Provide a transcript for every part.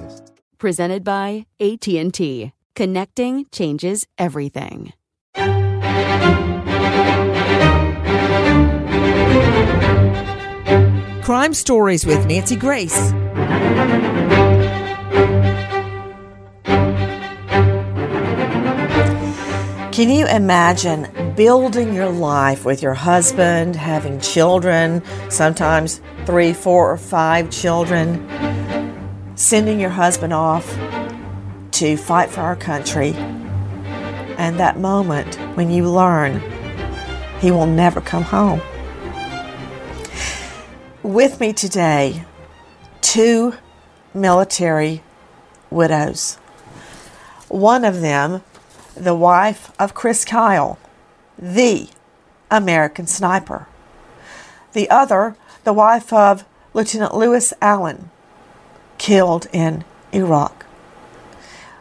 podcasts presented by AT&T. Connecting changes everything. Crime Stories with Nancy Grace. Can you imagine building your life with your husband, having children, sometimes three, four, or five children? Sending your husband off to fight for our country, and that moment when you learn he will never come home. With me today, two military widows. One of them, the wife of Chris Kyle, the American sniper. The other, the wife of Lieutenant Louis Allen, killed in Iraq,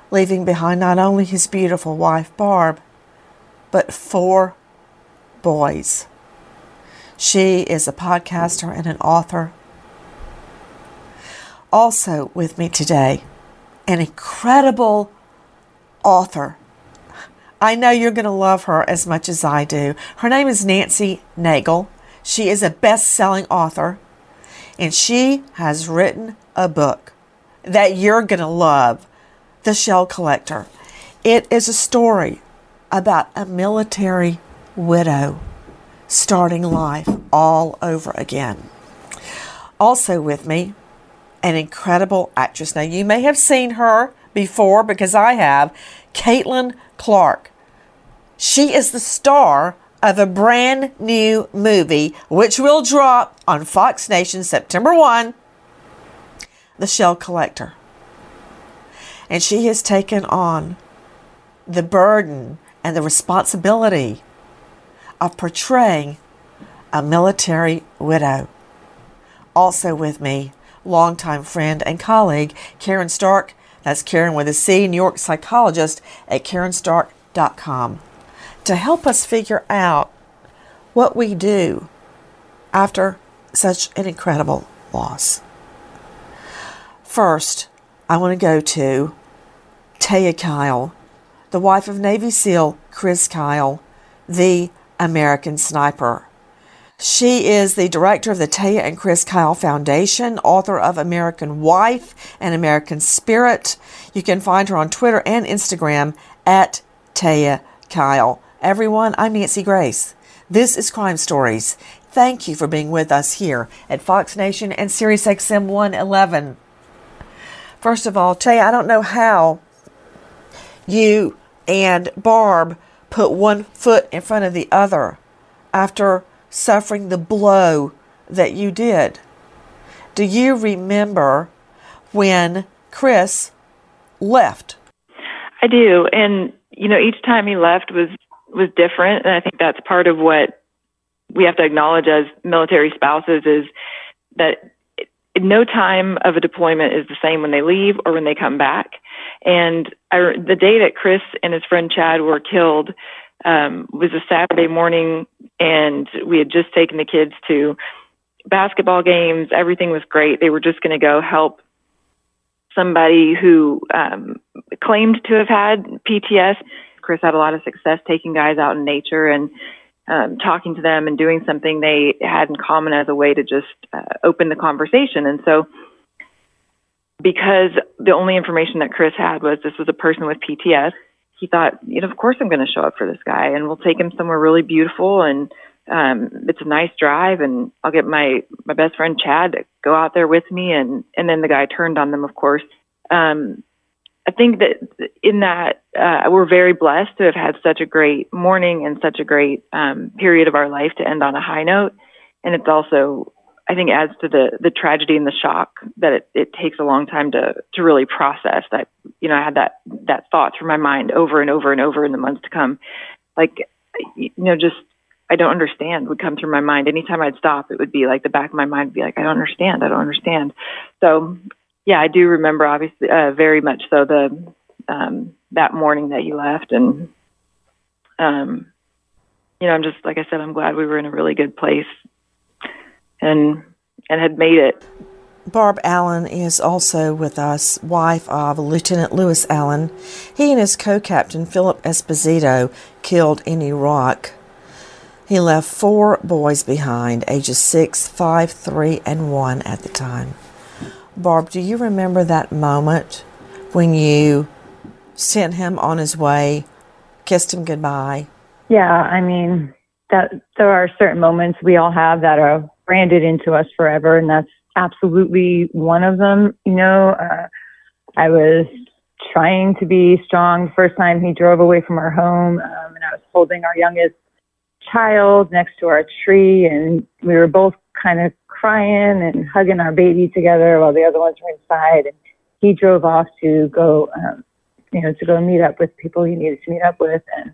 leaving behind not only his beautiful wife Barb, but four boys. She is a podcaster and an author. Also with me today, an incredible author. I know you're going to love her as much as I do. Her name is Nancy Naigle. She is a best selling author, and she has written a book that you're going to love The Shell Collector. It is a story about a military widow starting life all over again. Also, with me, an incredible actress. Now, you may have seen her before because I have, Caitlin Clark. She is the star of a brand new movie which will drop on Fox Nation September 1 the shell collector. And she has taken on the burden and the responsibility of portraying a military widow. Also with me, longtime friend and colleague, Caryn Stark. That's Caryn with a C, New York psychologist at CarynStark.com, to help us figure out what we do after such an incredible loss. First, I want to go to Taya Kyle, the wife of Navy SEAL Chris Kyle, the American Sniper. She is the director of the Taya and Chris Kyle Foundation, author of American Wife and American Spirit. You can find her on Twitter and Instagram at Taya Kyle. Everyone, I'm Nancy Grace. This is Crime Stories. Thank you for being with us here at Fox Nation and SiriusXM 111. First of all, Taya, I don't know how you and Barb put one foot in front of the other after suffering the blow that you did. Do you remember when Chris left? I do, and you know, each time he left was was different, and I think that's part of what we have to acknowledge as military spouses is that no time of a deployment is the same when they leave or when they come back. And I, the day that Chris and his friend Chad were killed um, was a Saturday morning, and we had just taken the kids to basketball games. Everything was great. They were just going to go help somebody who um, claimed to have had PTS. Chris had a lot of success taking guys out in nature and um, talking to them and doing something they had in common as a way to just uh, open the conversation. And so, because the only information that Chris had was this was a person with PTS, he thought, you know, of course I'm going to show up for this guy and we'll take him somewhere really beautiful and um, it's a nice drive and I'll get my, my best friend Chad to go out there with me. And, and then the guy turned on them, of course. Um, I think that in that uh, we're very blessed to have had such a great morning and such a great um, period of our life to end on a high note. And it's also, I think, adds to the the tragedy and the shock that it, it takes a long time to to really process. That you know, I had that that thought through my mind over and over and over in the months to come. Like, you know, just I don't understand would come through my mind. Anytime I'd stop, it would be like the back of my mind would be like, I don't understand. I don't understand. So yeah, I do remember obviously uh, very much so the um, that morning that he left, and um, you know, I'm just like I said, I'm glad we were in a really good place, and and had made it. Barb Allen is also with us, wife of Lieutenant Louis Allen. He and his co captain Phillip Esposito killed in Iraq. He left four boys behind, ages six, five, three, and one at the time. Barb, do you remember that moment when you sent him on his way, kissed him goodbye? Yeah, I mean, that there are certain moments we all have that are branded into us forever, and that's absolutely one of them. You know, uh, I was trying to be strong the first time he drove away from our home, um, and I was holding our youngest child next to our tree, and we were both kind of crying and hugging our baby together while the other ones were inside. And he drove off to go, um, you know, to go meet up with people he needed to meet up with. And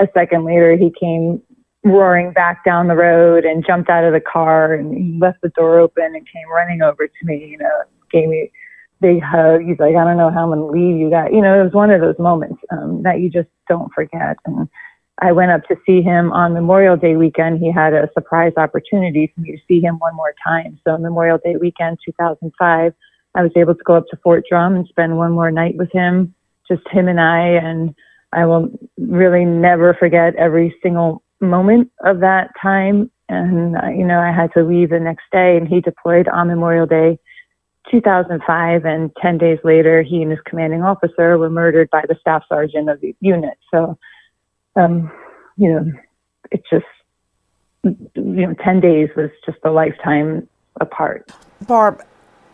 a second later, he came roaring back down the road and jumped out of the car and he left the door open and came running over to me, you know, gave me a big hug. He's like, I don't know how I'm going to leave you guys. You know, it was one of those moments um, that you just don't forget. And I went up to see him on Memorial Day weekend. He had a surprise opportunity for me to see him one more time. So Memorial Day weekend, 2005, I was able to go up to Fort Drum and spend one more night with him, just him and I. And I will really never forget every single moment of that time. And, uh, you know, I had to leave the next day and he deployed on Memorial Day 2005. And 10 days later, he and his commanding officer were murdered by the staff sergeant of the unit. So, um, you know, it's just, you know, 10 days was just a lifetime apart. Barb,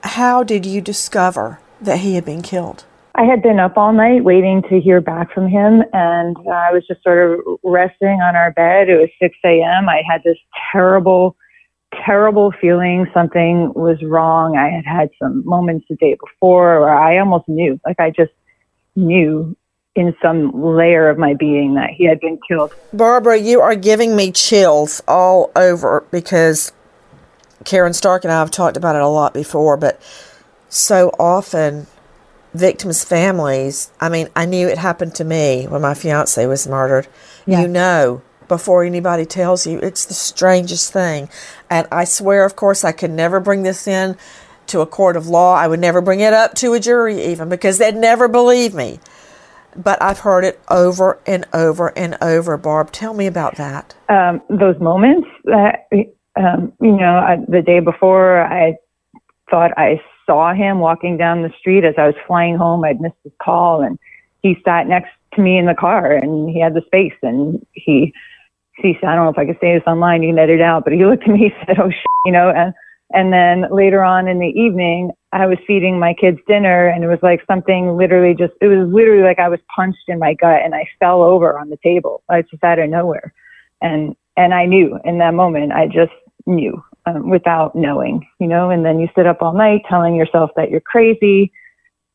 how did you discover that he had been killed? I had been up all night waiting to hear back from him, and uh, I was just sort of resting on our bed. It was 6 a.m. I had this terrible, terrible feeling something was wrong. I had had some moments the day before where I almost knew, like I just knew in some layer of my being that he had been killed. Barbara, you are giving me chills all over because Caryn Stark and I have talked about it a lot before, but so often victims' families, I mean, I knew it happened to me when my fiance was murdered. Yeah. You know before anybody tells you. It's the strangest thing. And I swear, of course, I could never bring this in to a court of law. I would never bring it up to a jury even because they'd never believe me. But I've heard it over and over and over. Barb, tell me about that. Um, those moments that, um, you know, I, the day before, I thought I saw him walking down the street as I was flying home. I'd missed his call, and he sat next to me in the car, and he had the space, and he, he said, I don't know if I can say this online, you can edit it out, but he looked at me and said, oh, shit, you know, and, and then later on in the evening, I was feeding my kids dinner and it was like something literally just, it was literally like I was punched in my gut and I fell over on the table. I just out of nowhere. And, and I knew in that moment, I just knew um, without knowing, you know, and then you sit up all night telling yourself that you're crazy,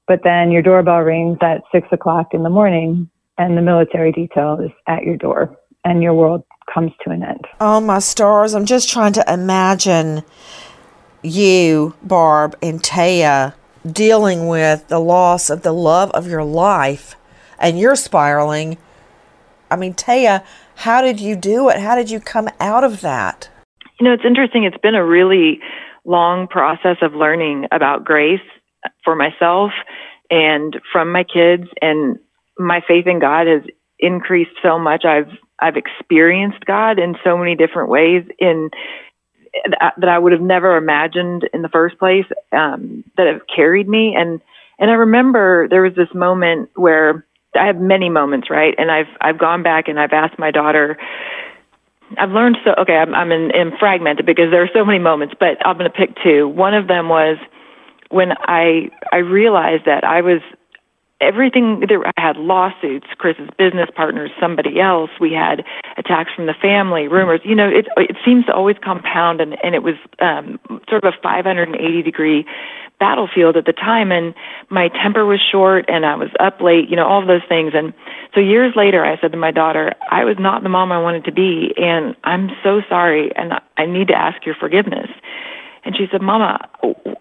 but then your doorbell rings at six o'clock in the morning and the military detail is at your door and your world comes to an end. Oh, my stars. I'm just trying to imagine you, Barb, and Taya dealing with the loss of the love of your life and you're spiraling. I mean, Taya, how did you do it? How did you come out of that? You know, it's interesting. It's been a really long process of learning about grace for myself and from my kids and my faith in God has increased so much. I've I've experienced God in so many different ways in that I would have never imagined in the first place um, that have carried me. And and I remember there was this moment where I have many moments, right? And I've I've gone back and I've asked my daughter. I've learned so. Okay, I'm I'm in, in fragmented because there are so many moments, but I'm going to pick two. One of them was when I I realized that I was everything there I had lawsuits, Chris's business partners, somebody else. We had attacks from the family, rumors. You know, it it seems to always compound, and and it was um, sort of a 580 degree battlefield at the time. And my temper was short, and I was up late. You know, all of those things. And so years later, I said to my daughter, I was not the mom I wanted to be, and I'm so sorry, and I need to ask your forgiveness. And she said, Mama,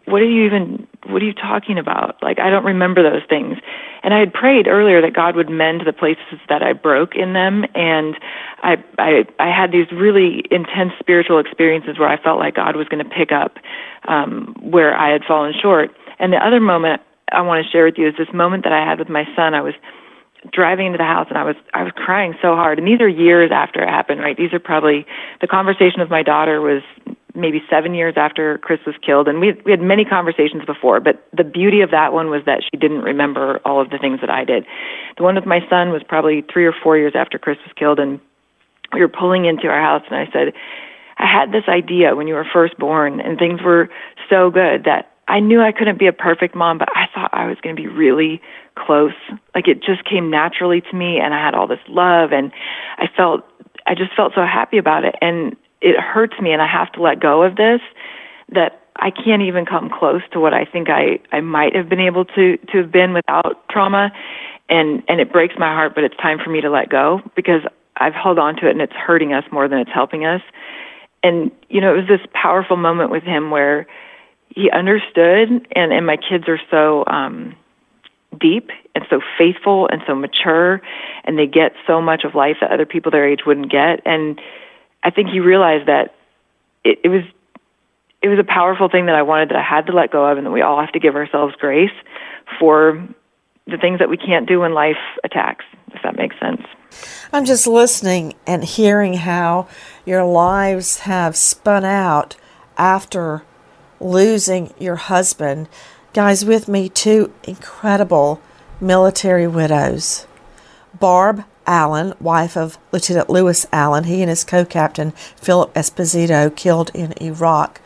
what are you even, what are you talking about? Like, I don't remember those things. And I had prayed earlier that God would mend the places that I broke in them. And I, I, I had these really intense spiritual experiences where I felt like God was going to pick up um, where I had fallen short. And the other moment I want to share with you is this moment that I had with my son. I was driving into the house and I was I was crying so hard. And these are years after it happened, right? These are probably the conversation with my daughter was maybe seven years after Chris was killed, and we we had many conversations before. But the beauty of that one was that she didn't remember all of the things that I did. The one with my son was probably three or four years after Chris was killed, and we were pulling into our house, and I said, I had this idea when you were first born, and things were so good that I knew I couldn't be a perfect mom, but I thought I was going to be really close. Like it just came naturally to me, and I had all this love, and I felt I just felt so happy about it. And it hurts me and I have to let go of this that I can't even come close to what I think I I might have been able to to have been without trauma. And and it breaks my heart but it's time for me to let go because I've held on to it and it's hurting us more than it's helping us. And you know it was this powerful moment with him where he understood and and my kids are so um deep and so faithful and so mature and they get so much of life that other people their age wouldn't get. And I think he realized that it, it was it was a powerful thing that I wanted that I had to let go of, and that we all have to give ourselves grace for the things that we can't do when life attacks. If that makes sense. I'm just listening and hearing how your lives have spun out after losing your husband. Guys, with me, two incredible military widows. Barb Allen, wife of Lieutenant Louis Allen, he and his co captain Phillip Esposito killed in Iraq.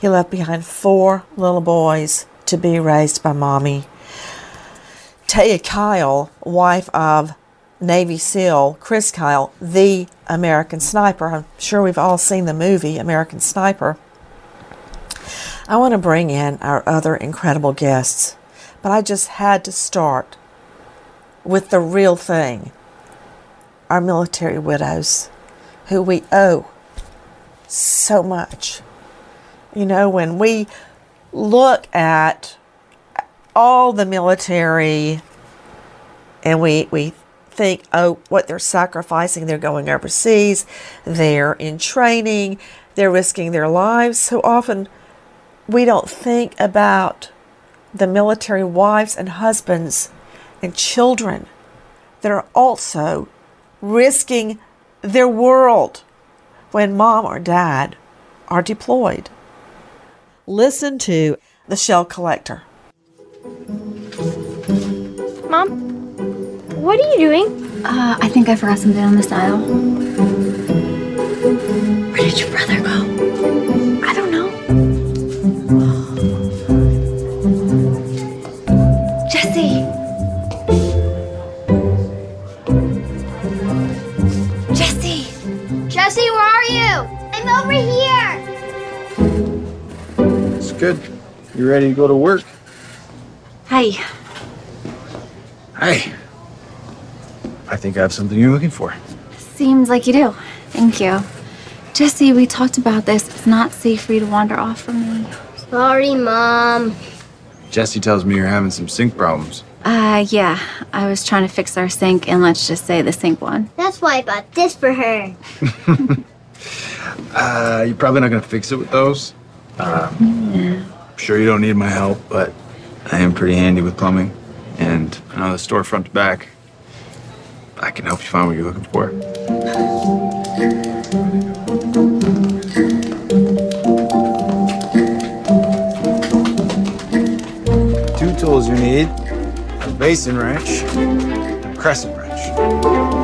He left behind four little boys to be raised by mommy. Taya Kyle, wife of Navy SEAL Chris Kyle, the American Sniper. I'm sure we've all seen the movie American Sniper. I want to bring in our other incredible guests, but I just had to start with the real thing our military widows who we owe so much. You know, when we look at all the military and we, we think, oh, what they're sacrificing, they're going overseas, they're in training, they're risking their lives. So often we don't think about the military wives and husbands and children that are also risking their world when mom or dad are deployed. Listen to The Shell Collector. Mom, what are you doing? Uh, I think I forgot something on this aisle. Where did your brother go? Over here! It's good. You ready to go to work? Hi. Hey. I think I have something you're looking for. Seems like you do. Thank you. Jesse, we talked about this. It's not safe for you to wander off from me. Sorry, Mom. Jesse tells me you're having some sink problems. Uh, yeah. I was trying to fix our sink, and let's just say the sink one. That's why I bought this for her. Uh, you're probably not gonna fix it with those. Um, I'm sure you don't need my help, but I am pretty handy with plumbing, and I know the store front to back. I can help you find what you're looking for. Two tools you need: a basin wrench, a crescent wrench.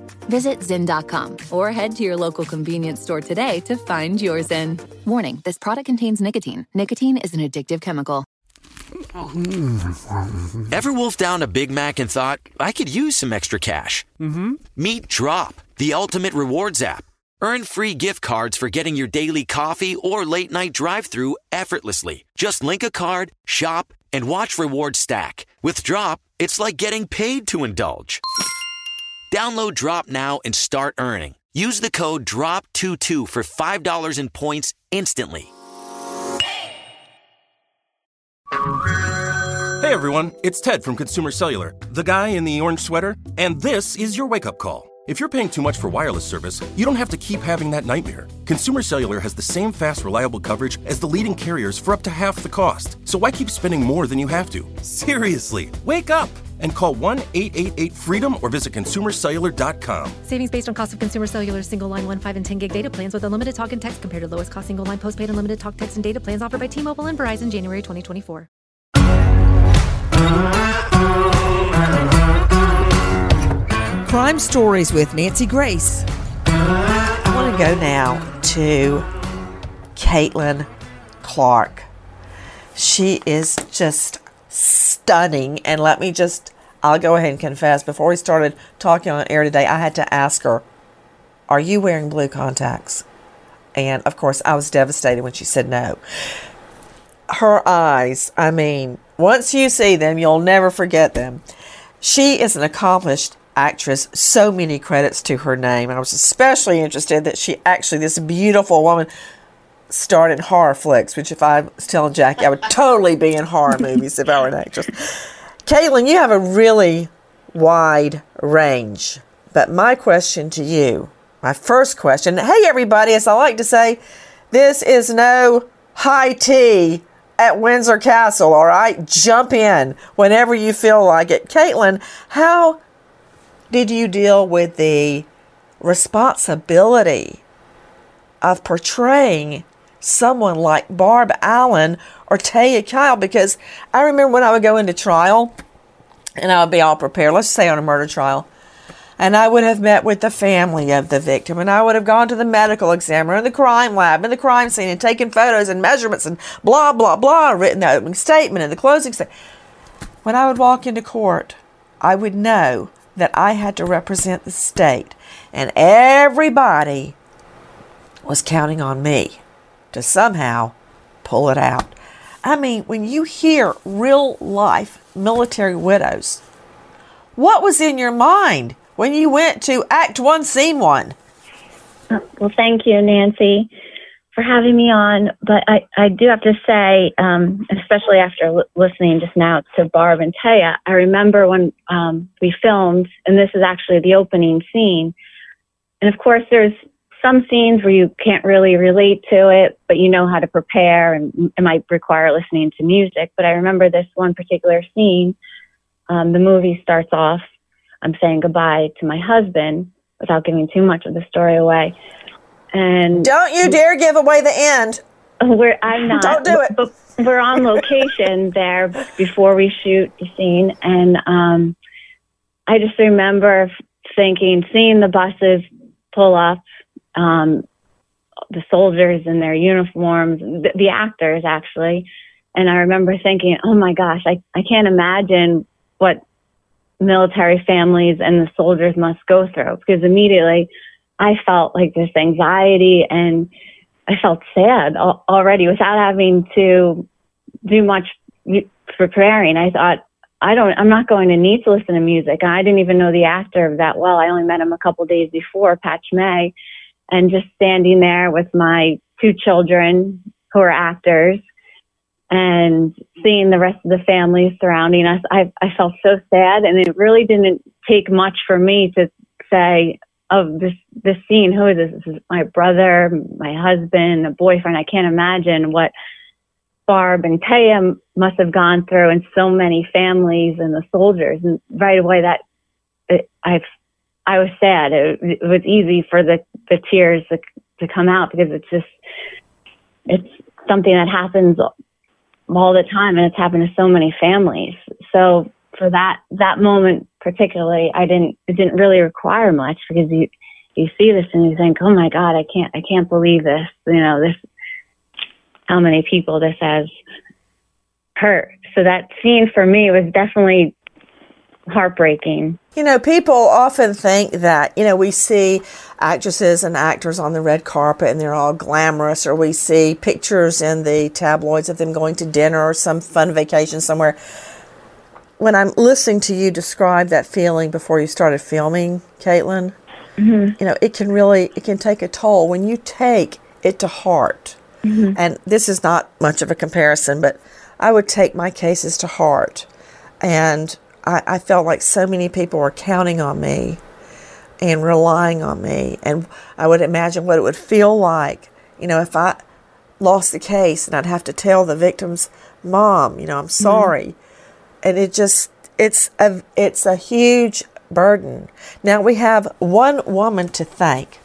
Visit Zyn.com or head to your local convenience store today to find your Zyn. Warning this product contains nicotine. Nicotine is an addictive chemical. Ever wolfed down a Big Mac and thought, I could use some extra cash? Mm-hmm. Meet Drop, the ultimate rewards app. Earn free gift cards for getting your daily coffee or late night drive through effortlessly. Just link a card, shop, and watch rewards stack. With Drop, it's like getting paid to indulge. Download Drop now and start earning. Use the code DROP22 for $5 in points instantly. Hey everyone, it's Ted from Consumer Cellular, the guy in the orange sweater, and this is your wake up call. If you're paying too much for wireless service, you don't have to keep having that nightmare. Consumer Cellular has the same fast, reliable coverage as the leading carriers for up to half the cost. So why keep spending more than you have to? Seriously, wake up and call 1 888 freedom or visit consumercellular.com. Savings based on cost of consumer cellular single line 1, 5, and 10 gig data plans with unlimited talk and text compared to lowest cost single line postpaid unlimited talk, text, and data plans offered by T Mobile and Verizon January 2024. Crime Stories with Nancy Grace. I want to go now to Caitlin Clark. She is just stunning. And let me just, I'll go ahead and confess, before we started talking on air today, I had to ask her, Are you wearing blue contacts? And of course, I was devastated when she said no. Her eyes, I mean, once you see them, you'll never forget them. She is an accomplished actress, so many credits to her name. I was especially interested that she actually, this beautiful woman, starred in horror flicks, which if I was telling Jackie, I would totally be in horror movies if I were an actress. Caitlin, you have a really wide range. But my question to you, my first question, hey everybody, as I like to say, this is no high tea at Windsor Castle, all right? Jump in whenever you feel like it. Caitlin, how did you deal with the responsibility of portraying someone like Barb Allen or Taya Kyle? Because I remember when I would go into trial and I would be all prepared, let's say on a murder trial, and I would have met with the family of the victim, and I would have gone to the medical examiner and the crime lab and the crime scene and taken photos and measurements and blah, blah, blah, written the opening statement and the closing statement. When I would walk into court, I would know that I had to represent the state, and everybody was counting on me to somehow pull it out. I mean, when you hear real life military widows, what was in your mind when you went to Act One, Scene One? Well, thank you, Nancy, for having me on. But I, I do have to say, um, especially after l- listening just now to Barb and Taya, I remember when um, we filmed, and this is actually the opening scene. And of course, there's some scenes where you can't really relate to it, but you know how to prepare, and it might require listening to music. But I remember this one particular scene. Um, the movie starts off I'm saying goodbye to my husband without giving too much of the story away. And don't you dare give away the end. We're I'm not. Don't do it. But we're on location there before we shoot the scene, and um, I just remember thinking, seeing the buses pull up, um, the soldiers in their uniforms, the, the actors actually, and I remember thinking, oh my gosh, I I can't imagine what military families and the soldiers must go through because immediately I felt like this anxiety and I felt sad already without having to do much preparing. I thought, I don't, I'm not going to need to listen to music. I didn't even know the actor that well. I only met him a couple days before, Patch May, and just standing there with my two children who are actors and seeing the rest of the family surrounding us, I, I felt so sad. And it really didn't take much for me to say, of this, this scene, who is this? This is my brother, my husband, a boyfriend. I can't imagine what Barb and Taya must have gone through and so many families and the soldiers. And right away that I, I was sad. It, it was easy for the, the tears to, to come out because it's just, it's something that happens all the time and it's happened to so many families. So for that that moment particularly, I didn't it didn't really require much because you you see this and you think, oh my god, I can't I can't believe this. You know this how many people this has hurt. So that scene for me was definitely heartbreaking. You know, people often think that, you know, we see actresses and actors on the red carpet and they're all glamorous, or we see pictures in the tabloids of them going to dinner or some fun vacation somewhere. When I'm listening to you describe that feeling before you started filming, Caitlin, mm-hmm. you know, it can really, it can take a toll when you take it to heart. Mm-hmm. And this is not much of a comparison, but I would take my cases to heart. And I, I felt like so many people were counting on me and relying on me. And I would imagine what it would feel like, you know, if I lost the case and I'd have to tell the victim's mom, you know, I'm sorry. Mm-hmm. And it just, it's a, it's a huge burden. Now we have one woman to thank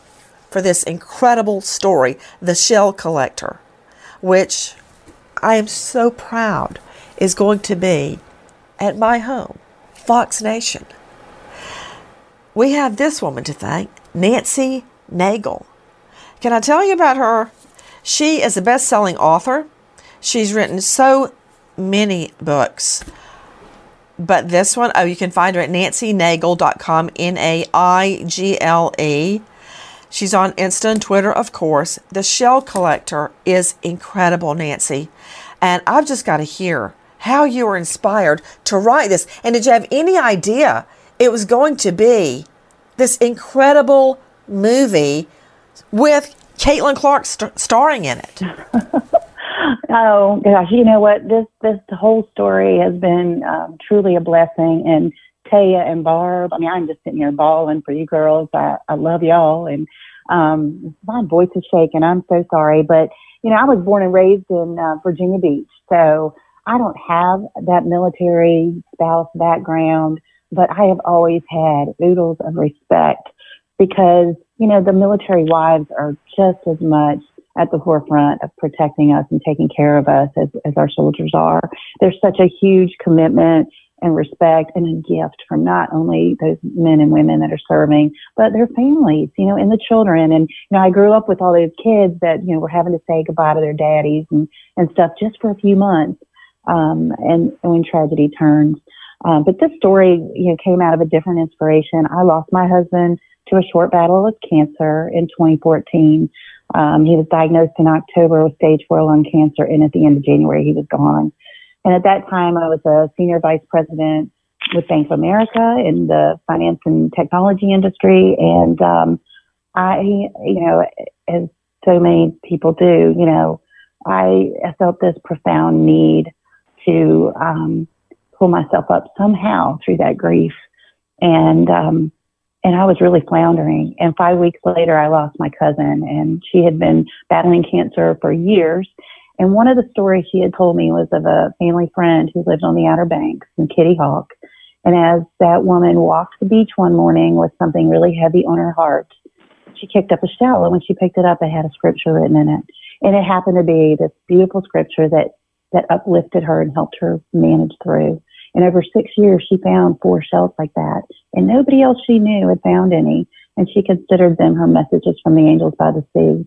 for this incredible story, The Shell Collector, which I am so proud is going to be at my home Fox Nation. We have this woman to thank, Nancy Naigle. Can I tell you about her? She is a best selling author. She's written so many books. But this one, oh, you can find her at nancynaigle.com, N A I G L E. She's on Insta and Twitter, of course. The Shell Collector is incredible, Nancy. And I've just got to hear how you were inspired to write this. And did you have any idea it was going to be this incredible movie with Caitlin Clark st- starring in it? oh gosh, you know what? This this whole story has been um, truly a blessing. And Taya and Barb, I mean, I'm just sitting here bawling for you girls. I, I love y'all, and um, my voice is shaking. I'm so sorry, but you know, I was born and raised in uh, Virginia Beach, so I don't have that military spouse background, but I have always had oodles of respect because you know the military wives are just as much at the forefront of protecting us and taking care of us as, as our soldiers are. There's such a huge commitment and respect and a gift from not only those men and women that are serving, but their families, you know, and the children. And, you know, I grew up with all those kids that, you know, were having to say goodbye to their daddies and, and stuff just for a few months. Um, and, and when tragedy turns. Um, but this story, you know, came out of a different inspiration. I lost my husband to a short battle with cancer in 2014. Um, he was diagnosed in October with stage four lung cancer, and at the end of January, he was gone. And at that time, I was a senior vice president with Bank of America in the finance and technology industry. And um, I, you know, as so many people do, you know, I, I felt this profound need to um, pull myself up somehow through that grief. And um, and I was really floundering. And five weeks later, I lost my cousin, and she had been battling cancer for years. And one of the stories she had told me was of a family friend who lived on the Outer Banks in Kitty Hawk. And as that woman walked the beach one morning with something really heavy on her heart, she kicked up a shell. And when she picked it up, it had a scripture written in it. And it happened to be this beautiful scripture that, that uplifted her and helped her manage through. And over six years, she found four shells like that. And nobody else she knew had found any. And she considered them her messages from the angels by the sea.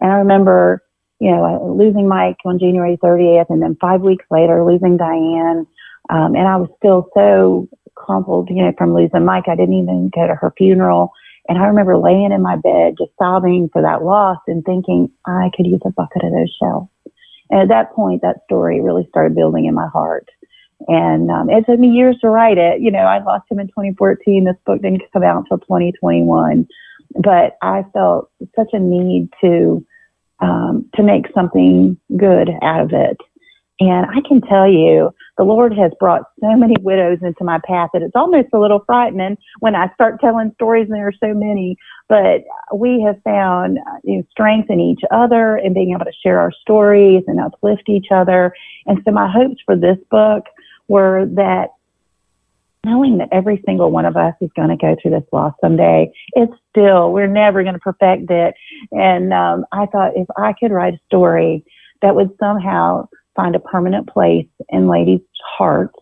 And I remember, you know, losing Mike on January 30th, and then five weeks later, losing Diane. Um, and I was still so crumpled, you know, from losing Mike. I didn't even go to her funeral. And I remember laying in my bed, just sobbing for that loss and thinking I could use a bucket of those shells. And at that point, that story really started building in my heart. And um, it took me years to write it. You know, I lost him in 2014. This book didn't come out until 2021. But I felt such a need to um, to make something good out of it. And I can tell you, the Lord has brought so many widows into my path that it's almost a little frightening when I start telling stories and there are so many. But we have found you know, strength in each other and being able to share our stories and uplift each other. And so my hopes for this book were that knowing that every single one of us is going to go through this loss someday, it's still, we're never going to perfect it. And um, I thought if I could write a story that would somehow find a permanent place in ladies' hearts,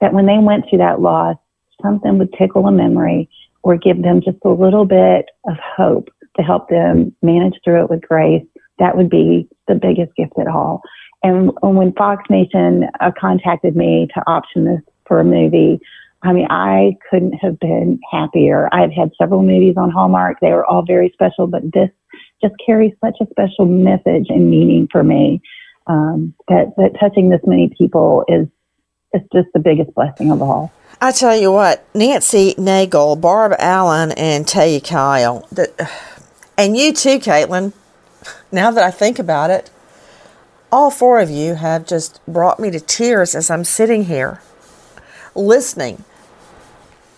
that when they went through that loss, something would tickle a memory or give them just a little bit of hope to help them manage through it with grace, that would be the biggest gift at all. And when Fox Nation uh, contacted me to option this for a movie, I mean, I couldn't have been happier. I've had several movies on Hallmark. They were all very special, but this just carries such a special message and meaning for me um, that, that touching this many people is, is just the biggest blessing of all. I tell you what, Nancy Naigle, Barb Allen, and Taya Kyle, and you too, Caitlin, now that I think about it, all four of you have just brought me to tears as I'm sitting here listening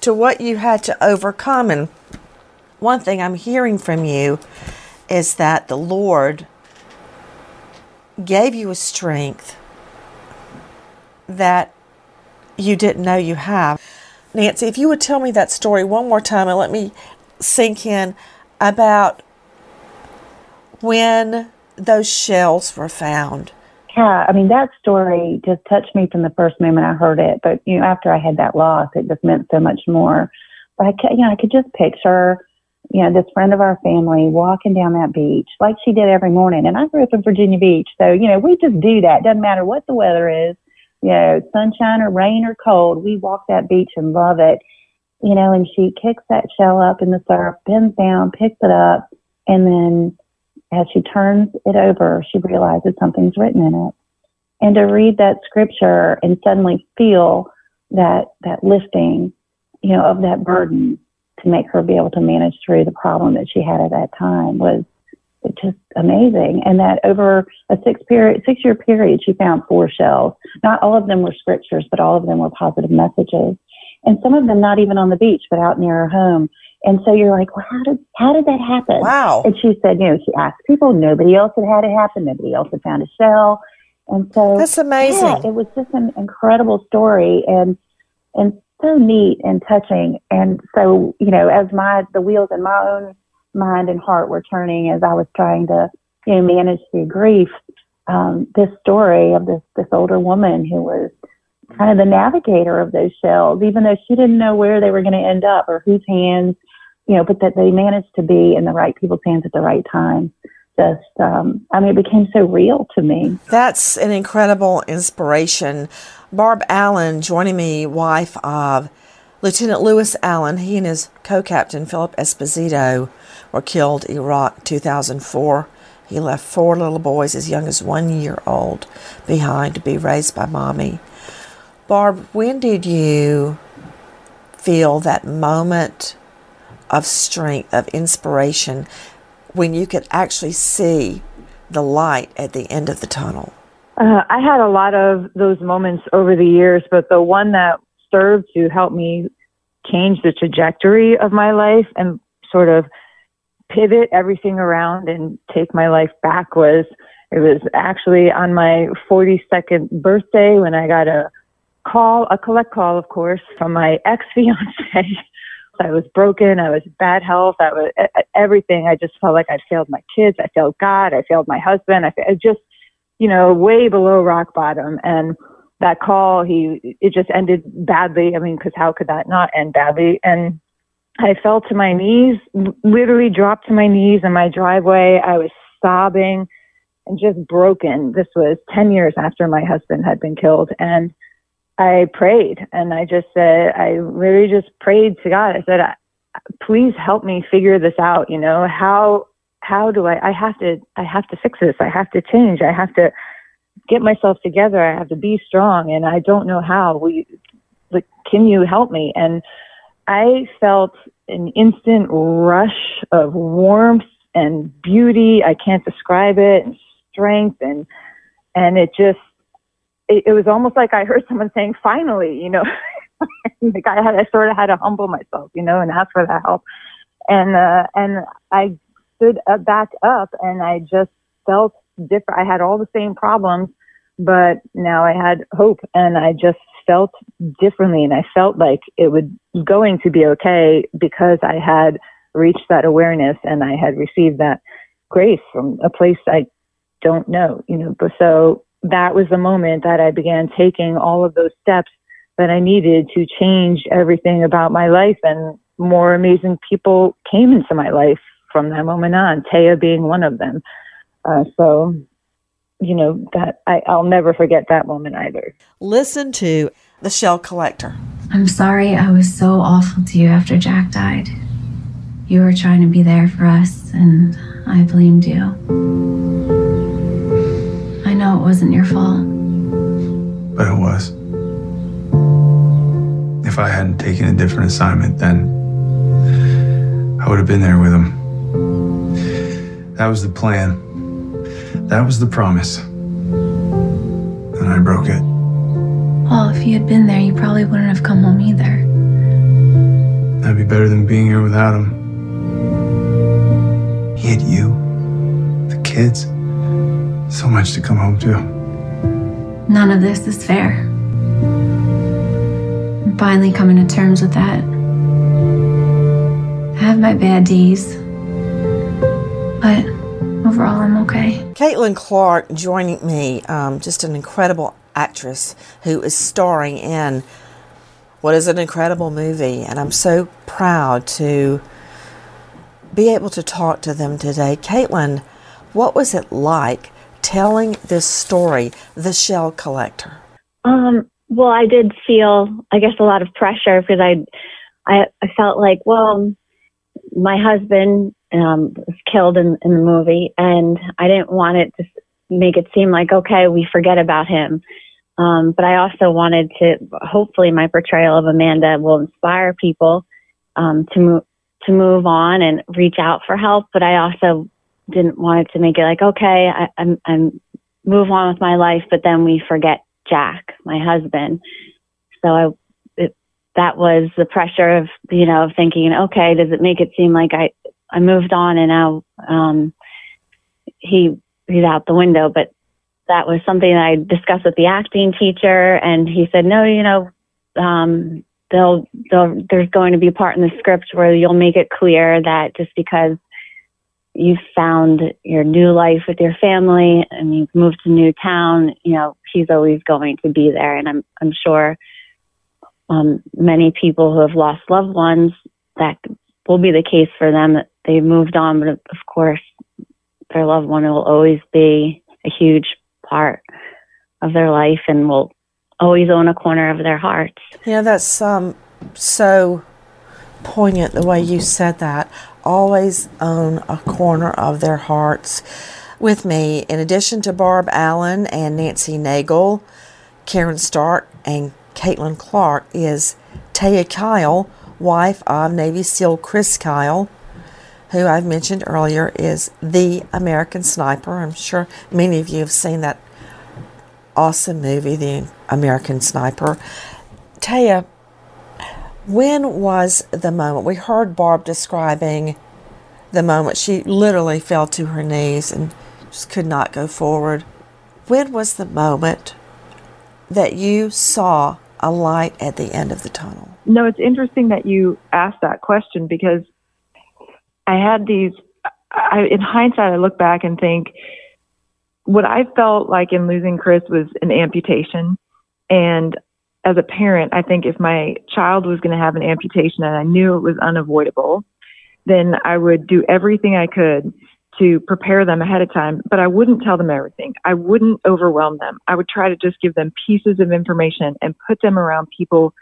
to what you had to overcome. And one thing I'm hearing from you is that the Lord gave you a strength that you didn't know you have. Nancy, if you would tell me that story one more time and let me sink in about when those shells were found. Yeah, I mean that story just touched me from the first moment I heard it. But you know, after I had that loss, it just meant so much more. But I, you know, I could just picture, you know, this friend of our family walking down that beach like she did every morning. And I grew up in Virginia Beach, so you know, we just do that. Doesn't matter what the weather is, you know, sunshine or rain or cold, we walk that beach and love it. You know, and she kicks that shell up in the surf, bends down, picks it up, and then as she turns it over, she realizes something's written in it. And to read that scripture and suddenly feel that, that lifting, you know, of that burden to make her be able to manage through the problem that she had at that time was, just amazing. And that over a six period, six year period, she found four shells. Not all of them were scriptures, but all of them were positive messages. And some of them not even on the beach, but out near her home. And so you're like, well, how did how did that happen? Wow. And she said, you know, she asked people. Nobody else had had it happen. Nobody else had found a shell. And so That's amazing. yeah, it was just an incredible story and and so neat and touching. And so you know, as my the wheels in my own mind and heart were turning as I was trying to you know manage through grief, um, this story of this this older woman who was kind of the navigator of those shells, even though she didn't know where they were going to end up or whose hands, you know, but that they managed to be in the right people's hands at the right time. Just, um, I mean, it became so real to me. That's an incredible inspiration. Barb Allen joining me, wife of Lieutenant Louis Allen. He and his co-captain Phillip Esposito killed Iraq 2004. He left four little boys as young as one year old behind to be raised by mommy. Barb, when did you feel that moment of strength, of inspiration, when you could actually see the light at the end of the tunnel? Uh, I had a lot of those moments over the years, but the one that served to help me change the trajectory of my life and sort of pivot everything around and take my life back was it was actually on my 42nd birthday when I got a call, a collect call, of course, from my ex fiance. I was broken. I was in bad health. I was everything. I just felt like I failed my kids. I failed God. I failed my husband. I, I just, you know, way below rock bottom. And that call, he, it just ended badly. I mean, because how could that not end badly? And I fell to my knees, literally dropped to my knees in my driveway. I was sobbing and just broken. This was 10 years after my husband had been killed. And I prayed and I just said, I literally just prayed to God. I said, please help me figure this out. You know, how, how do I, I have to, I have to fix this. I have to change. I have to get myself together. I have to be strong and I don't know how. We, like, can you help me? And I felt an instant rush of warmth and beauty. I can't describe it and strength and, and it just, it, it was almost like I heard someone saying, finally, you know, like I had, I sort of had to humble myself, you know, and ask for that help. And, uh, and I stood up, back up and I just felt different. I had all the same problems, but now I had hope and I just felt differently and I felt like it was going to be okay because I had reached that awareness and I had received that grace from a place I don't know, you know, but so that was the moment that I began taking all of those steps that I needed to change everything about my life and more amazing people came into my life from that moment on, Taya being one of them. Uh, so, you know, that I, I'll never forget that moment either. Listen to the shell collector. I'm sorry I was so awful to you after Jack died. You were trying to be there for us, and I blamed you. I know it wasn't your fault. But it was. If I hadn't taken a different assignment, then I would have been there with him. That was the plan. That was the promise. And I broke it. Well, if you had been there, you probably wouldn't have come home either. That'd be better than being here without him. He had you, the kids, so much to come home to. None of this is fair. I'm finally coming to terms with that. I have my bad days, but overall, I'm okay. Caitlin Clark joining me, um, just an incredible actress who is starring in what is an incredible movie, and I'm so proud to be able to talk to them today. Caitlin, what was it like telling this story, The Shell Collector? Um, well, I did feel, I guess, a lot of pressure because I, I, I felt like, well, my husband um, was killed in, in the movie, and I didn't want it to make it seem like, okay, we forget about him. Um, but I also wanted to, hopefully, my portrayal of Amanda will inspire people um, to move to move on and reach out for help. But I also didn't want it to make it like, okay, I, I'm, I'm move on with my life, but then we forget Jack, my husband. So I, it, that was the pressure of, you know, thinking, okay, does it make it seem like I, I moved on and now, um, he, he's out the window, but that was something I discussed with the acting teacher and he said, no, you know, um, they'll, they'll, there's going to be a part in the script where you'll make it clear that just because you've found your new life with your family and you've moved to a new town, you know, he's always going to be there. And I'm, I'm sure, um, many people who have lost loved ones, that will be the case for them they've moved on. But of course, their loved one will always be a huge part of their life and will always own a corner of their hearts. Yeah, that's um, so poignant the way you said that. Always own a corner of their hearts. With me, in addition to Barb Allen and Nancy Naigle, Caryn Stark, and Caitlin Clark, is Taya Kyle, wife of Navy SEAL Chris Kyle, who I've mentioned earlier is the American Sniper. I'm sure many of you have seen that awesome movie, The American Sniper. Taya, when was the moment? We heard Barb describing the moment she literally fell to her knees and just could not go forward. When was the moment that you saw a light at the end of the tunnel? No, it's interesting that you asked that question because I had these. I, in hindsight, I look back and think what I felt like in losing Chris was an amputation. And as a parent, I think if my child was going to have an amputation and I knew it was unavoidable, then I would do everything I could to prepare them ahead of time, but I wouldn't tell them everything. I wouldn't overwhelm them. I would try to just give them pieces of information and put them around people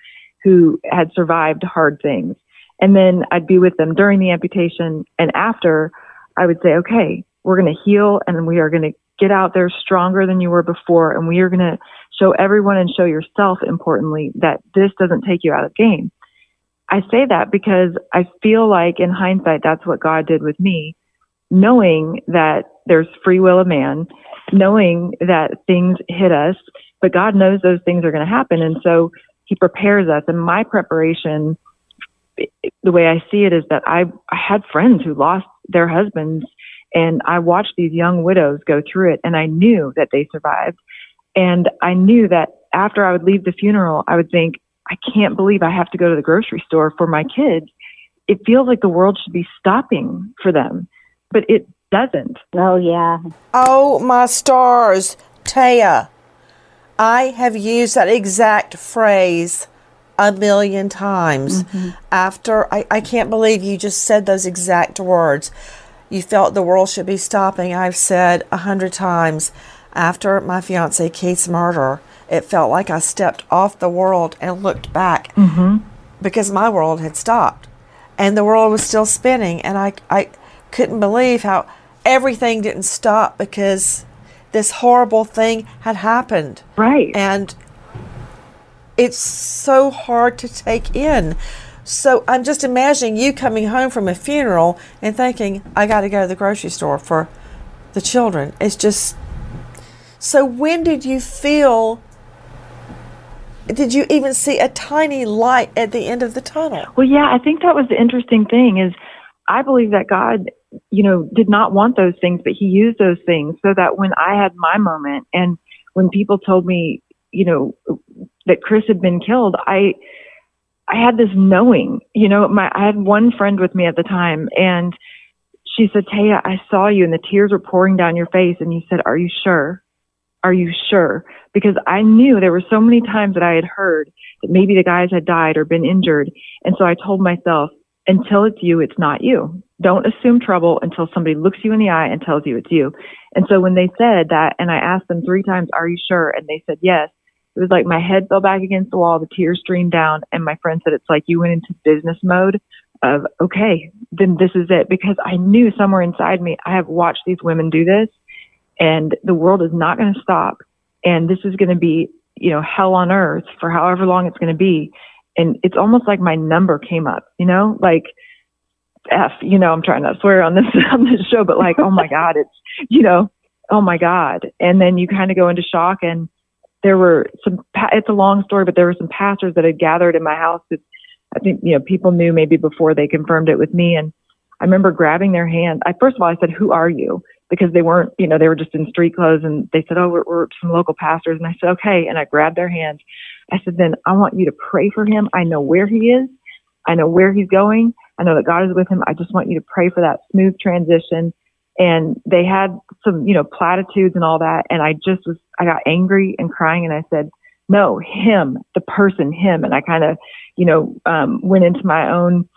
who had survived hard things. And then I'd be with them during the amputation and after I would say, okay, we're going to heal and we are going to get out there stronger than you were before. And we are going to show everyone and show yourself, importantly, that this doesn't take you out of game. I say that because I feel like in hindsight, that's what God did with me, knowing that there's free will of man, knowing that things hit us, but God knows those things are going to happen. And so he prepares us. And my preparation, the way I see it is that I, I had friends who lost their husbands and I watched these young widows go through it and I knew that they survived. And I knew that after I would leave the funeral, I would think, I can't believe I have to go to the grocery store for my kids. It feels like the world should be stopping for them, but it doesn't. Oh, yeah. Oh, my stars. Taya, I have used that exact phrase a million times. Mm-hmm. After, I, I can't believe you just said those exact words. You felt the world should be stopping. I've said a hundred times after my fiance Keith's murder, it felt like I stepped off the world and looked back mm-hmm. because my world had stopped and the world was still spinning. And I, I couldn't believe how everything didn't stop because this horrible thing had happened. Right. And it's so hard to take in. So I'm just imagining you coming home from a funeral and thinking, I got to go to the grocery store for the children. It's just. So when did you feel? Did you even see a tiny light at the end of the tunnel? Well, yeah, I think that was the interesting thing is I believe that God, you know, did not want those things, but he used those things so that when I had my moment and when people told me, you know, that Chris had been killed, I I had this knowing, you know, my, I had one friend with me at the time and she said, Taya, I saw you and the tears were pouring down your face. And you said, are you sure? Are you sure? Because I knew there were so many times that I had heard that maybe the guys had died or been injured. And so I told myself, until it's you, it's not you. Don't assume trouble until somebody looks you in the eye and tells you it's you. And so when they said that, and I asked them three times, are you sure? And they said yes it was like my head fell back against the wall, the tears streamed down, and my friend said it's like you went into business mode of okay, then this is it because I knew somewhere inside me I have watched these women do this, and the world is not going to stop, and this is going to be you know hell on earth for however long it's going to be, and it's almost like my number came up, you know, like f you know i'm trying not to swear on this on this show but like oh my god it's you know oh my god and then you kind of go into shock and there were some it's a long story but there were some pastors that had gathered in my house that i think you know people knew maybe before they confirmed it with me. And i remember grabbing their hand. I first of all i said who are you? Because they weren't you know they were just in street clothes and they said oh we're, we're some local pastors. And i said okay. And i grabbed their hands i said then i want you to pray for him. I know where he is. I know where he's going. I know that God is with him. I just want you to pray for that smooth transition. And they had some, you know, platitudes and all that. And I just was, I got angry and crying and I said, no, him, the person, him. And I kind of, you know, um, went into my own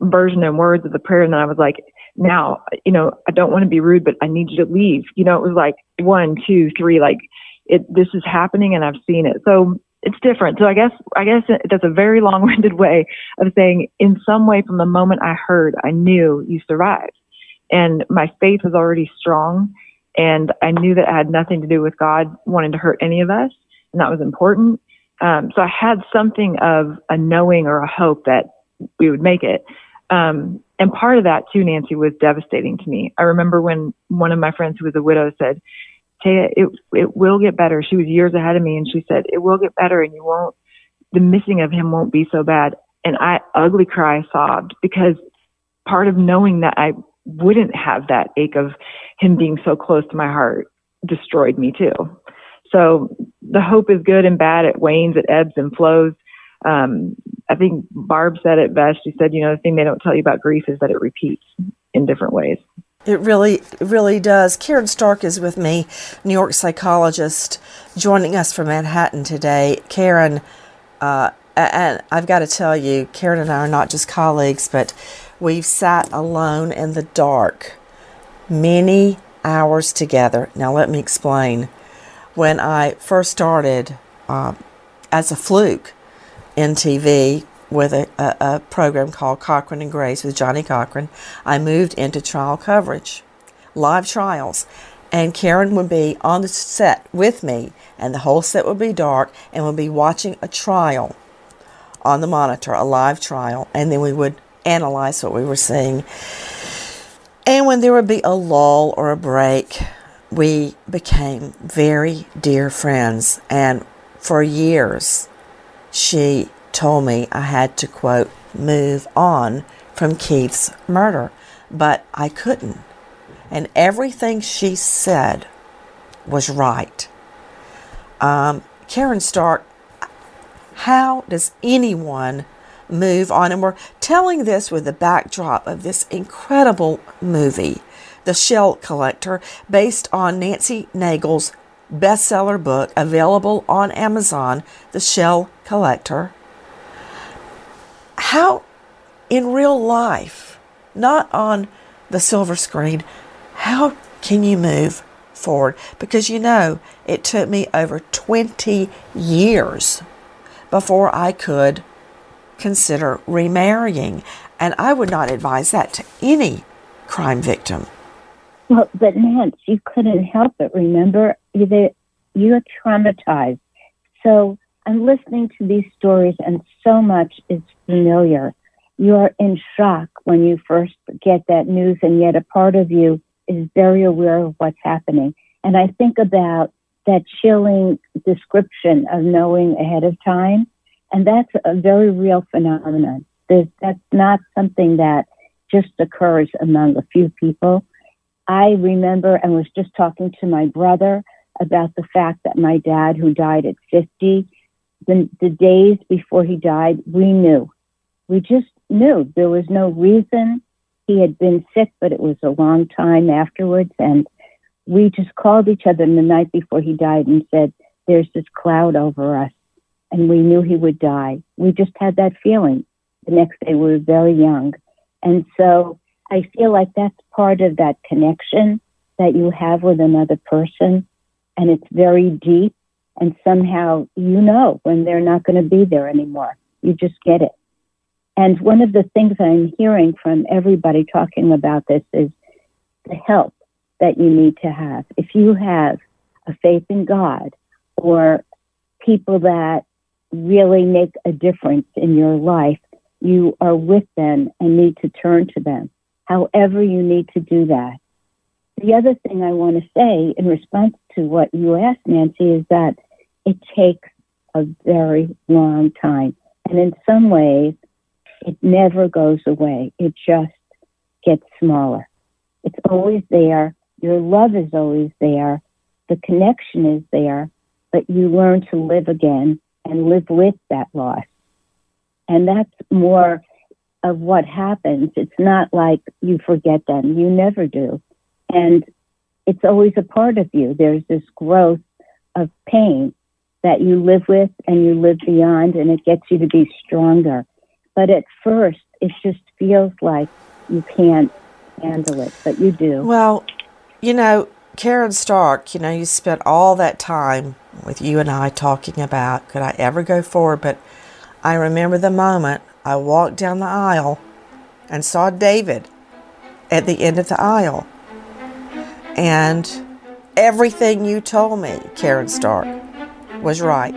version and words of the prayer. And then I was like, now, you know, I don't want to be rude, but I need you to leave. You know, it was like one, two, three, like it, this is happening and I've seen it. So it's different. So I guess I guess that's a very long-winded way of saying in some way from the moment I heard, I knew you survived. And my faith was already strong and I knew that it had nothing to do with God wanting to hurt any of us and that was important. Um, so I had something of a knowing or a hope that we would make it. Um, and part of that too, Nancy, was devastating to me. I remember when one of my friends who was a widow said, Taya, it it will get better. She was years ahead of me, and she said it will get better, and you won't. The missing of him won't be so bad. And I ugly cry sobbed because part of knowing that I wouldn't have that ache of him being so close to my heart destroyed me too. So the hope is good and bad. It wanes, it ebbs and flows. Um, I think Barb said it best. She said, you know, the thing they don't tell you about grief is that it repeats in different ways. It really, really does. Caryn Stark is with me, New York psychologist, joining us from Manhattan today. Caryn, uh, and I've got to tell you, Caryn and I are not just colleagues, but we've sat alone in the dark many hours together. Now, let me explain. When I first started uh, as a fluke in TV, with a, a, a, program called Cochran and Grace with Johnnie Cochran, I moved into trial coverage, live trials. And Caryn would be on the set with me, and the whole set would be dark, and we'd be watching a trial on the monitor, a live trial, and then we would analyze what we were seeing. And when there would be a lull or a break, we became very dear friends. And for years, she told me I had to, quote, move on from Keith's murder, but I couldn't. And everything she said was right. Um, Caryn Stark, how does anyone move on? And we're telling this with the backdrop of this incredible movie, The Shell Collector, based on Nancy Naigle's bestseller book available on Amazon, The Shell Collector how in real life, not on the silver screen, how can you move forward? Because you know, it took me over 20 years before I could consider remarrying. And I would not advise that to any crime victim. Well, but Nance, you couldn't help it. Remember, you, you're traumatized. So I'm listening to these stories, and so much is familiar. You're in shock when you first get that news, and yet a part of you is very aware of what's happening. And I think about that chilling description of knowing ahead of time, and that's a very real phenomenon. There's, that's not something that just occurs among a few people. I remember and was just talking to my brother about the fact that my dad, who died at 50, the, the days before he died, we knew. We just knew. There was no reason. He had been sick, but it was a long time afterwards. And we just called each other the night before he died and said, There's this cloud over us. And we knew he would die. We just had that feeling. The next day, we were very young. And so I feel like that's part of that connection that you have with another person. And it's very deep and somehow you know when they're not going to be there anymore. You just get it. And one of the things I'm hearing from everybody talking about this is the help that you need to have. If you have a faith in God or people that really make a difference in your life, you are with them and need to turn to them. However, you need to do that. The other thing I want to say in response to what you asked, Nancy, is that it takes a very long time. And in some ways, it never goes away. It just gets smaller. It's always there. Your love is always there. The connection is there, but you learn to live again and live with that loss. And that's more of what happens. It's not like you forget them. You never do. And it's always a part of you. There's this growth of pain that you live with and you live beyond, and it gets you to be stronger. But at first, it just feels like you can't handle it, but you do. Well, you know, Caryn Stark, you know, you spent all that time with you and I talking about could I ever go forward, but I remember the moment I walked down the aisle and saw David at the end of the aisle. And everything you told me, Caryn Stark, was right.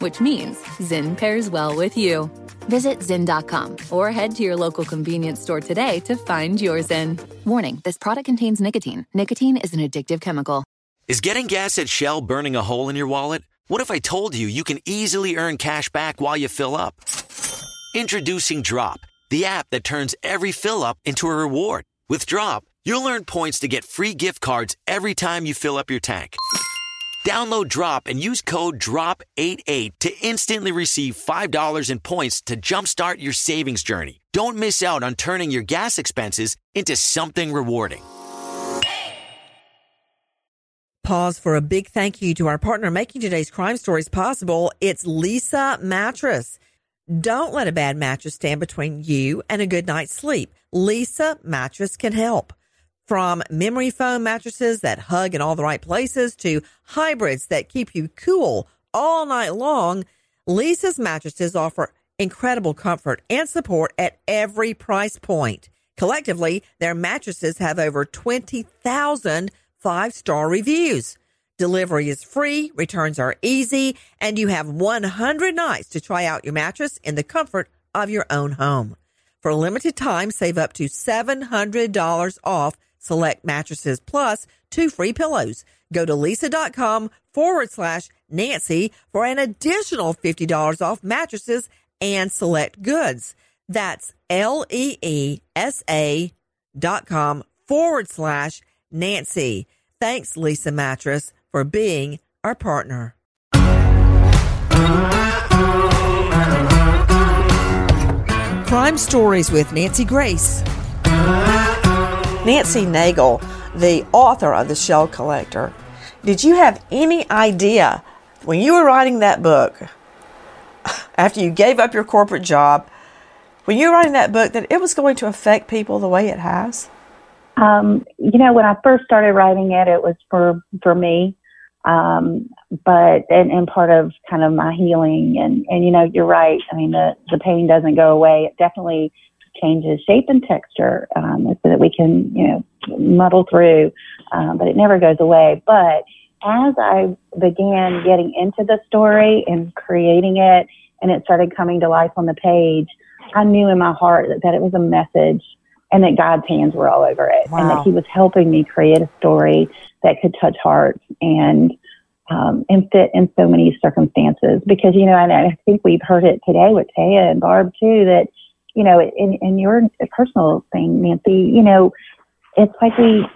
which means Zyn pairs well with you. Visit Zyn.com or head to your local convenience store today to find your Zyn. Warning this product contains nicotine. Nicotine is an addictive chemical. Is getting gas at Shell burning a hole in your wallet? What if I told you you can easily earn cash back while you fill up? Introducing Drop, the app that turns every fill up into a reward. With Drop, you'll earn points to get free gift cards every time you fill up your tank. Download Drop and use code DROP88 to instantly receive $5 in points to jumpstart your savings journey. Don't miss out on turning your gas expenses into something rewarding. Pause for a big thank you to our partner making today's crime stories possible. It's Leesa Mattress. Don't let a bad mattress stand between you and a good night's sleep. Leesa Mattress can help. From memory foam mattresses that hug in all the right places to hybrids that keep you cool all night long, Leesa's mattresses offer incredible comfort and support at every price point. Collectively, their mattresses have over 20,000 five star reviews. Delivery is free, returns are easy, and you have 100 nights to try out your mattress in the comfort of your own home. For a limited time, save up to $700 off select mattresses plus two free pillows. Go to leesa.com forward slash Nancy for an additional $50 off mattresses and select goods. That's L E E S A dot com forward slash Nancy. Thanks, Leesa Mattress, for being our partner. Crime Stories with Nancy Grace. Nancy Nagel, the author of The Shell Collector, did you have any idea when you were writing that book, after you gave up your corporate job, when you were writing that book, that it was going to affect people the way it has? Um, you know, when I first started writing it, it was for for me. Um, but and, and part of kind of my healing and and you know you're right. I mean the the pain doesn't go away. It definitely changes shape and texture um, so that we can you know muddle through, um, but it never goes away. But as I began getting into the story and creating it, and it started coming to life on the page, I knew in my heart that, that it was a message and that God's hands were all over it, and that He was helping me create a story that could touch hearts and um, and fit in so many circumstances. Because you know, and I think we've heard it today with Taya and Barb too. That you know, in in your personal thing, Nancy, you know, it's like we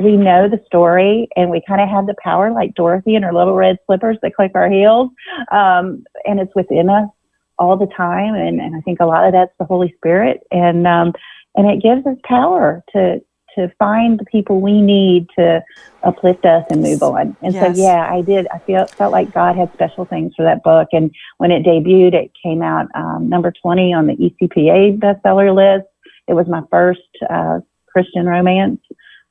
we know the story and we kind of have the power like Dorothy and her little red slippers that click our heels. Um, and it's within us all the time. And, and I think a lot of that's the Holy Spirit. And, um, and it gives us power to, to find the people we need to uplift us and move on. And Yes. so, yeah, I did. I feel, felt like God had special things for that book. And when it debuted, it came out um, number 20 on the ECPA bestseller list. It was my first uh, Christian romance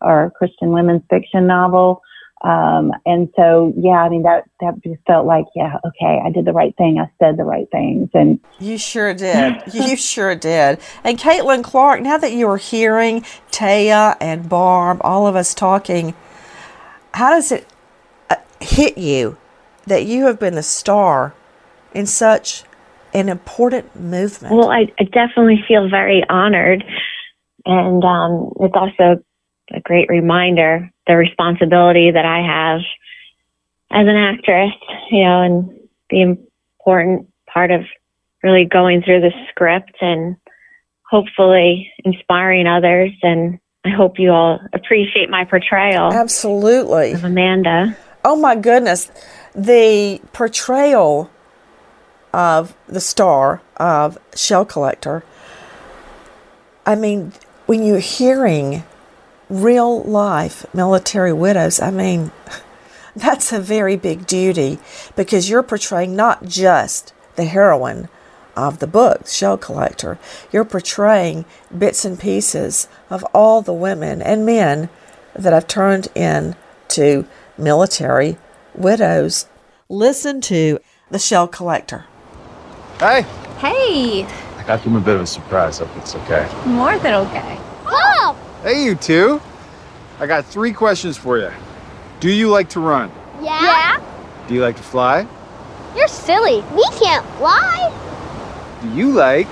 or Christian women's fiction novel. Um, and so, yeah, I mean, that, that just felt like, yeah, okay, I did the right thing. I said the right things. And You sure did. you sure did. And Caitlin Clark, now that you are hearing Taya and Barb, all of us talking, how does it uh, hit you that you have been the star in such an important movement? Well, I, I definitely feel very honored. And um, it's also a great reminder the responsibility that I have as an actress, you know, and the important part of really going through the script and hopefully inspiring others. And I hope you all appreciate my portrayal. Absolutely. Of Amanda. Oh my goodness. The portrayal of the star of Shell Collector. I mean, when you're hearing real life military widows, I mean, that's a very big duty because you're portraying not just the heroine of the book, Shell Collector, you're portraying bits and pieces of all the women and men that have turned into military widows. Listen to The Shell Collector. Hey, Hey, I got you a bit of a surprise. Hope it's okay. more than okay. Hey, you two. I got three questions for you. Do you like to run? yeah? Do you like to fly? You're silly. We can't fly. Do you like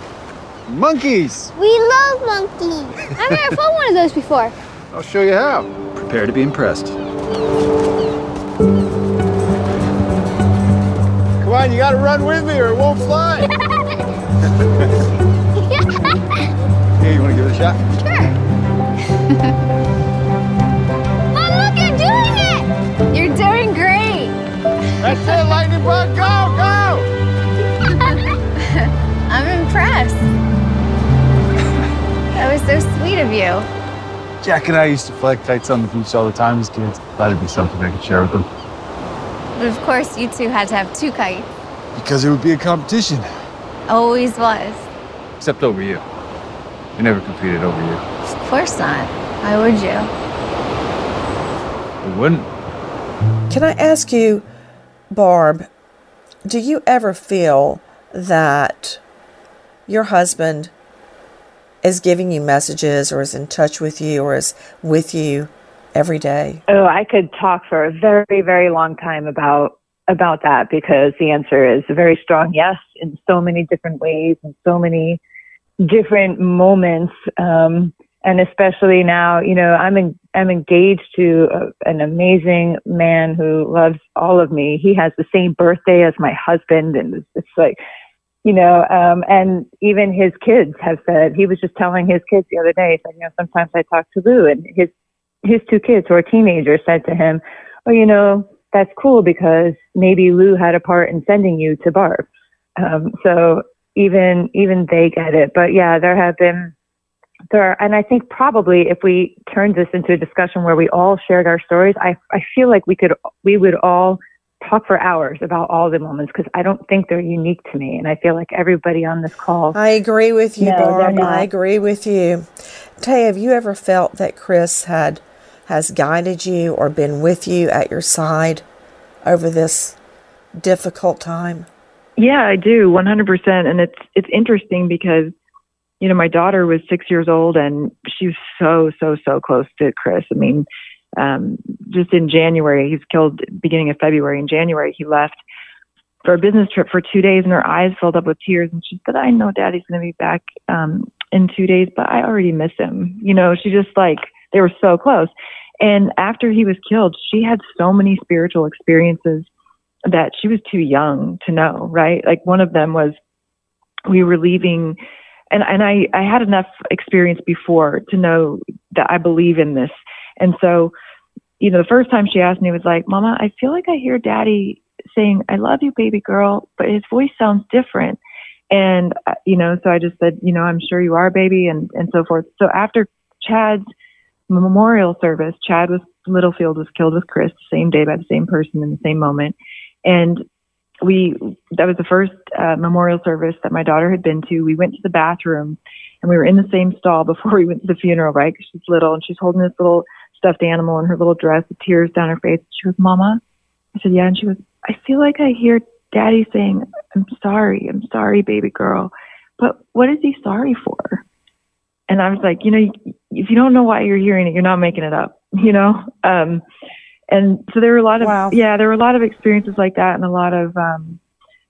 monkeys? We love monkeys. I've never flown one of those before. I'll show you how. Prepare to be impressed. Come on, you gotta run with me or it won't fly. Here, you wanna give it a shot? Mom, look, you're doing it! You're doing great. That's it, lightning bug, go, go! I'm impressed. That was so sweet of you. Jack and I used to flag kites on the beach all the time as kids. Thought it'd be something I could share with them. But of course, you two had to have two kites. Because it would be a competition. Always was. Except over you. We never competed over you. Of course not. Why would you? We wouldn't. Can I ask you, Barb, do you ever feel that your husband is giving you messages or is in touch with you or is with you every day? Oh, I could talk for a very, very long time about about that because the answer is a very strong yes in so many different ways and so many different moments. Um, and especially now, you know, I'm in, I'm engaged to a, an amazing man who loves all of me. He has the same birthday as my husband, and it's, it's like, you know, um, and even his kids have said he was just telling his kids the other day. He said, you know, sometimes I talk to Lou, and his his two kids who are teenagers said to him, "Oh, you know, that's cool because maybe Lou had a part in sending you to Barb." Um, so even even they get it. But yeah, there have been there, and I think probably if we turned this into a discussion where we all shared our stories, I I feel like we could we would all talk for hours about all the moments because I don't think they're unique to me, and I feel like everybody on this call. I agree with you, No, Barb. I agree with you. Tay, have you ever felt that Chris had has guided you or been with you at your side over this difficult time? Yeah, I do, 100%. And it's it's interesting because you know, my daughter was 6 years old and she was so so so close to Chris. I mean, um just in January, he's killed beginning of February in January, he left for a business trip for 2 days and her eyes filled up with tears and she said, "I know daddy's going to be back um in 2 days, but I already miss him." You know, she just like they were so close. And after he was killed, she had so many spiritual experiences that she was too young to know, right? Like one of them was we were leaving and and I I had enough experience before to know that I believe in this. And so, you know, the first time she asked me was like, "Mama, I feel like I hear daddy saying, "I love you, baby girl," but his voice sounds different." And uh, you know, so I just said, "You know, I'm sure you are, baby," and and so forth. So after Chad's memorial service, Chad was Littlefield was killed with Chris the same day by the same person in the same moment. And we, that was the first uh, memorial service that my daughter had been to. We went to the bathroom and we were in the same stall before we went to the funeral, right? Cause she's little and she's holding this little stuffed animal in her little dress with tears down her face. She goes, Mama. I said, Yeah. And she goes, I feel like I hear daddy saying, I'm sorry. I'm sorry, baby girl. But what is he sorry for? And I was like, you know, if you don't know why you're hearing it, you're not making it up, you know? Um, and so there were a lot of, Wow. yeah, there were a lot of experiences like that and a lot of, um,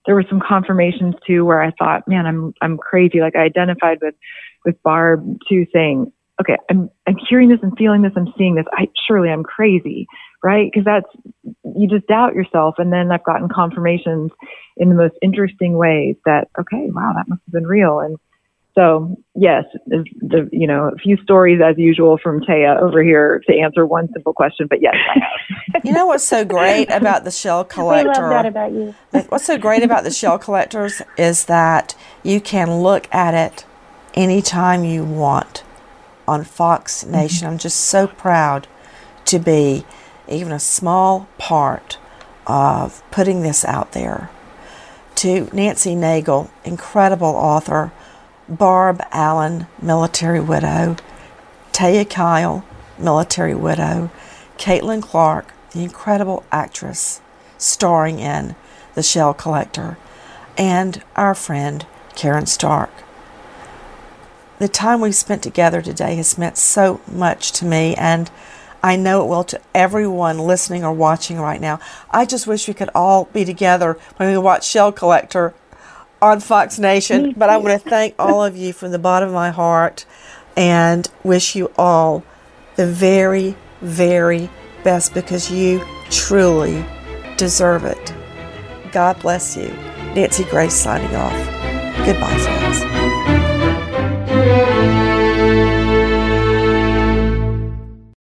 there were some confirmations too where I thought, man, I'm, I'm crazy. Like I identified with, with Barb too saying, okay, I'm, I'm hearing this and feeling this. I'm seeing this. I surely I'm crazy, right? Cause that's, you just doubt yourself. And then I've gotten confirmations in the most interesting ways that, okay, wow, that must have been real. And, so yes, the you know a few stories as usual from Taya over here to answer one simple question, but yes, I have. You know what's so great about the shell collector? We love that about you. What's so great about the shell collectors is that you can look at it anytime you want on Fox mm-hmm. Nation. I'm just so proud to be even a small part of putting this out there. To Nancy Nagel, incredible author, Barb Allen, military widow, Taya Kyle, military widow, Caitlin Clark, the incredible actress starring in The Shell Collector, and our friend Karen Stark. The time we've spent together today has meant so much to me, and I know it will to everyone listening or watching right now. I just wish we could all be together when we watch Shell Collector on Fox Nation. But I want to thank all of you from the bottom of my heart and wish you all the very, very best because you truly deserve it. God bless you. Nancy Grace signing off. Goodbye, friends.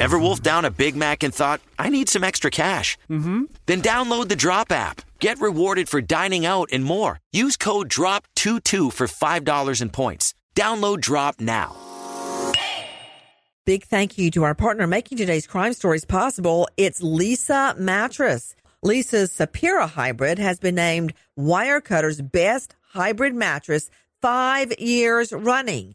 Ever wolfed down a Big Mac and thought, I need some extra cash? Mm-hmm. Then download the Drop app. Get rewarded for dining out and more. Use code DROP22 for $5 in points. Download Drop now. Big thank you to our partner making today's crime stories possible. It's Leesa Mattress. Leesa's Sapira hybrid has been named Wirecutter's best hybrid mattress five years running.